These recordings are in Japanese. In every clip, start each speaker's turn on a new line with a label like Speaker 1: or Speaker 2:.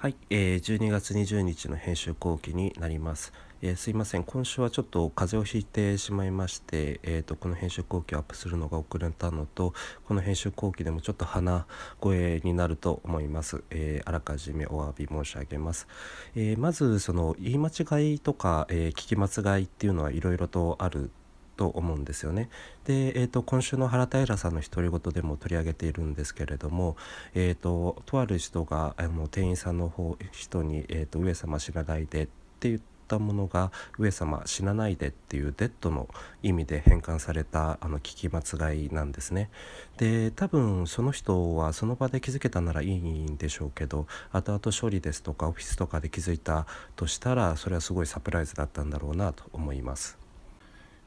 Speaker 1: はい、えー、12月20日の編集後期になります、えー、すいません。今週はちょっと風邪をひいてしまいまして、えーと、この編集後期をアップするのが遅れたのとこの編集後期でもちょっと鼻声になると思います、えー、あらかじめお詫び申し上げます、えまずその言い間違いとか、え聞き間違いっていうのはいろいろとあると思うんですよね。で、えーと、今週の原平さんの独り言でも取り上げているんですけれども、えーと、とある人があの店員さんの方人に、えーと「上様知らないで」って言ったものが「上様死なないで」っていうデッドの意味で変換されたあの聞き間違いなんですね。で多分その人はその場で気づけたならいいんでしょうけど後々処理ですとかオフィスとかで気づいたとしたらそれはすごいサプライズだったんだろうなと思います。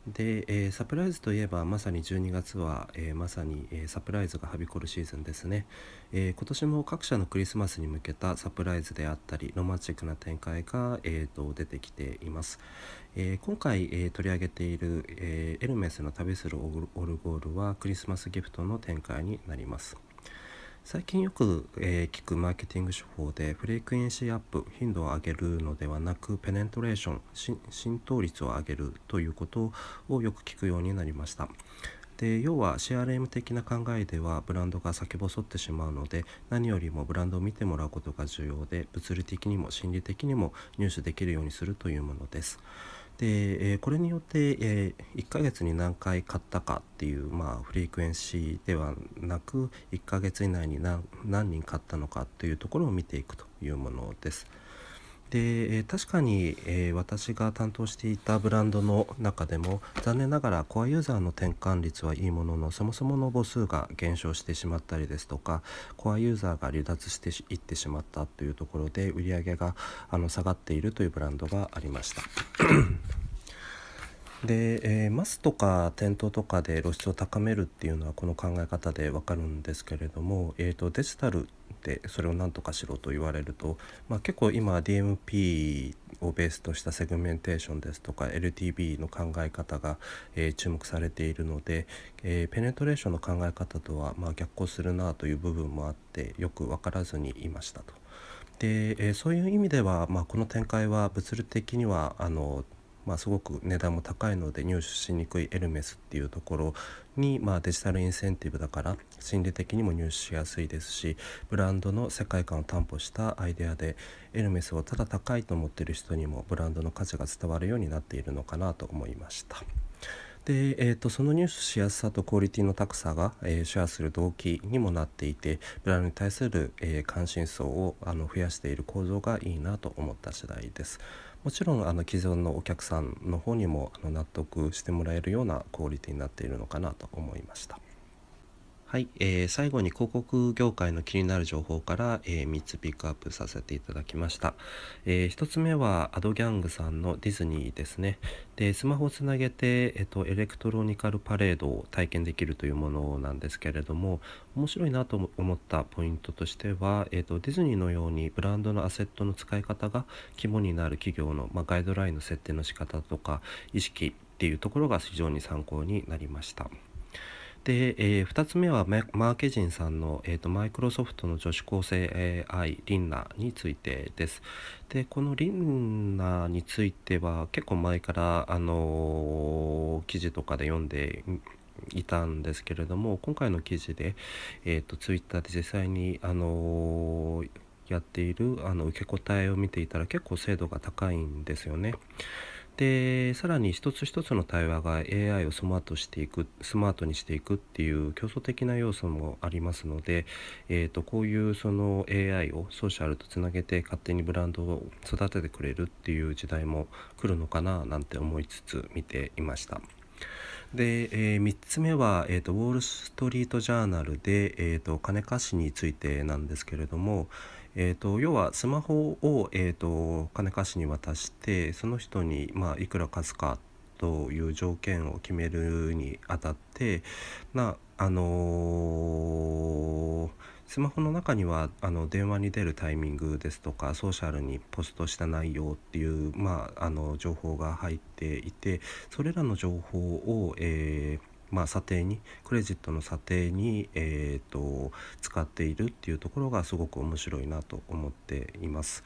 Speaker 1: で、えー、サプライズといえばまさに12月は、えー、まさに、えー、サプライズがはびこるシーズンですね、え今年も各社のクリスマスに向けたサプライズであったりロマンチックな展開が、えーと、出てきています、え今回、え取り上げている、えエルメスの旅するオルゴールはクリスマスギフトの展開になります。最近よく、えー、聞くマーケティング手法で frequency アップ頻度を上げるのではなく penetration 浸透率を上げるということをよく聞くようになりました。で要は CRM 的な考えではブランドが先細ってしまうので何よりもブランドを見てもらうことが重要で物理的にも心理的にも入手できるようにするというものです。で、え、これによって、え、1ヶ月に何回買ったかっていう、まあ、フリークエンシーではなく1ヶ月以内に何人買ったのかというところを見ていくというものです。で、え確かに、え、私が担当していたブランドの中でも残念ながらコアユーザーの転換率はいいもののそもそもの母数が減少してしまったりですとかコアユーザーが離脱していってしまったというところで売り上げがあの下がっているというブランドがありました。で、えー、マスとか店頭とかで露出を高めるっていうのはこの考え方でわかるんですけれども、えーと、デジタルでそれを何とかしろと言われると、まあ、結構今 DMP をベースとしたセグメンテーションですとか LTV の考え方が、えー、注目されているので、えー、ペネトレーションの考え方とはまあ逆行するなという部分もあってよく分からずにいましたと。で、えー、そういう意味では、まあ、この展開は物理的にはあのまあ、すごく値段も高いので入手しにくいエルメスっていうところに、まあ、デジタルインセンティブだから心理的にも入手しやすいですしブランドの世界観を担保したアイデアでエルメスをただ高いと思ってる人にもブランドの価値が伝わるようになっているのかなと思いました。で、えーと、その入手しやすさとクオリティの高さが、えー、シェアする動機にもなっていてブランドに対する、えー、関心層をあの増やしている構造がいいなと思った次第です。もちろんあの既存のお客さんの方にもあの納得してもらえるようなクオリティになっているのかなと思いました。はい、えー、最後に広告業界の気になる情報から、えー、3つピックアップさせていただきました、えー、1つ目はアドギャングさんのディズニーですねでスマホをつなげて、えっと、エレクトロニカルパレードを体験できるというものなんですけれども面白いなと思ったポイントとしては、えっと、ディズニーのようにブランドのアセットの使い方が肝になる企業の、まあ、ガイドラインの設定の仕方とか意識っていうところが非常に参考になりました。で、えー、2つ目はマーケジンさんの、マイクロソフトの女子高生 AI リンナについてです。でこのリンナについては結構前から、あのー、記事とかで読んでいたんですけれども今回の記事で、えーと、ツイッターで実際に、あのーやっているあの受け答えを見ていたら結構精度が高いんですよね。でさらに一つ一つの対話が AI をスマートしていくスマートにしていくっていう競争的な要素もありますので、えーと、こういうその AI をソーシャルとつなげて勝手にブランドを育ててくれるっていう時代も来るのかななんて思いつつ見ていました。で、えー、3つ目は、えーと、ウォール・ストリート・ジャーナルで、えーと金貸しについてなんですけれども、えーと、要はスマホを、えーと、金貸しに渡してその人に、まあ、いくら貸すかという条件を決めるにあたってなあのー、スマホの中にはあの電話に出るタイミングですとかソーシャルにポストした内容っていう、まあ、あの情報が入っていてそれらの情報を、えーまあ、査定にクレジットの査定に、えーと、使っているっていうところがすごく面白いなと思っています。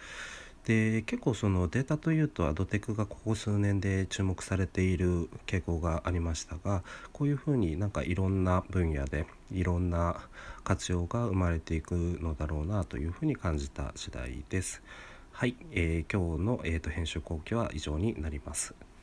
Speaker 1: で結構そのデータというとアドテクがここ数年で注目されている傾向がありましたがこういうふうになんかいろんな分野でいろんな活用が生まれていくのだろうなというふうに感じた次第です。はい、えー、今日の、えーと、編集後期は以上になります。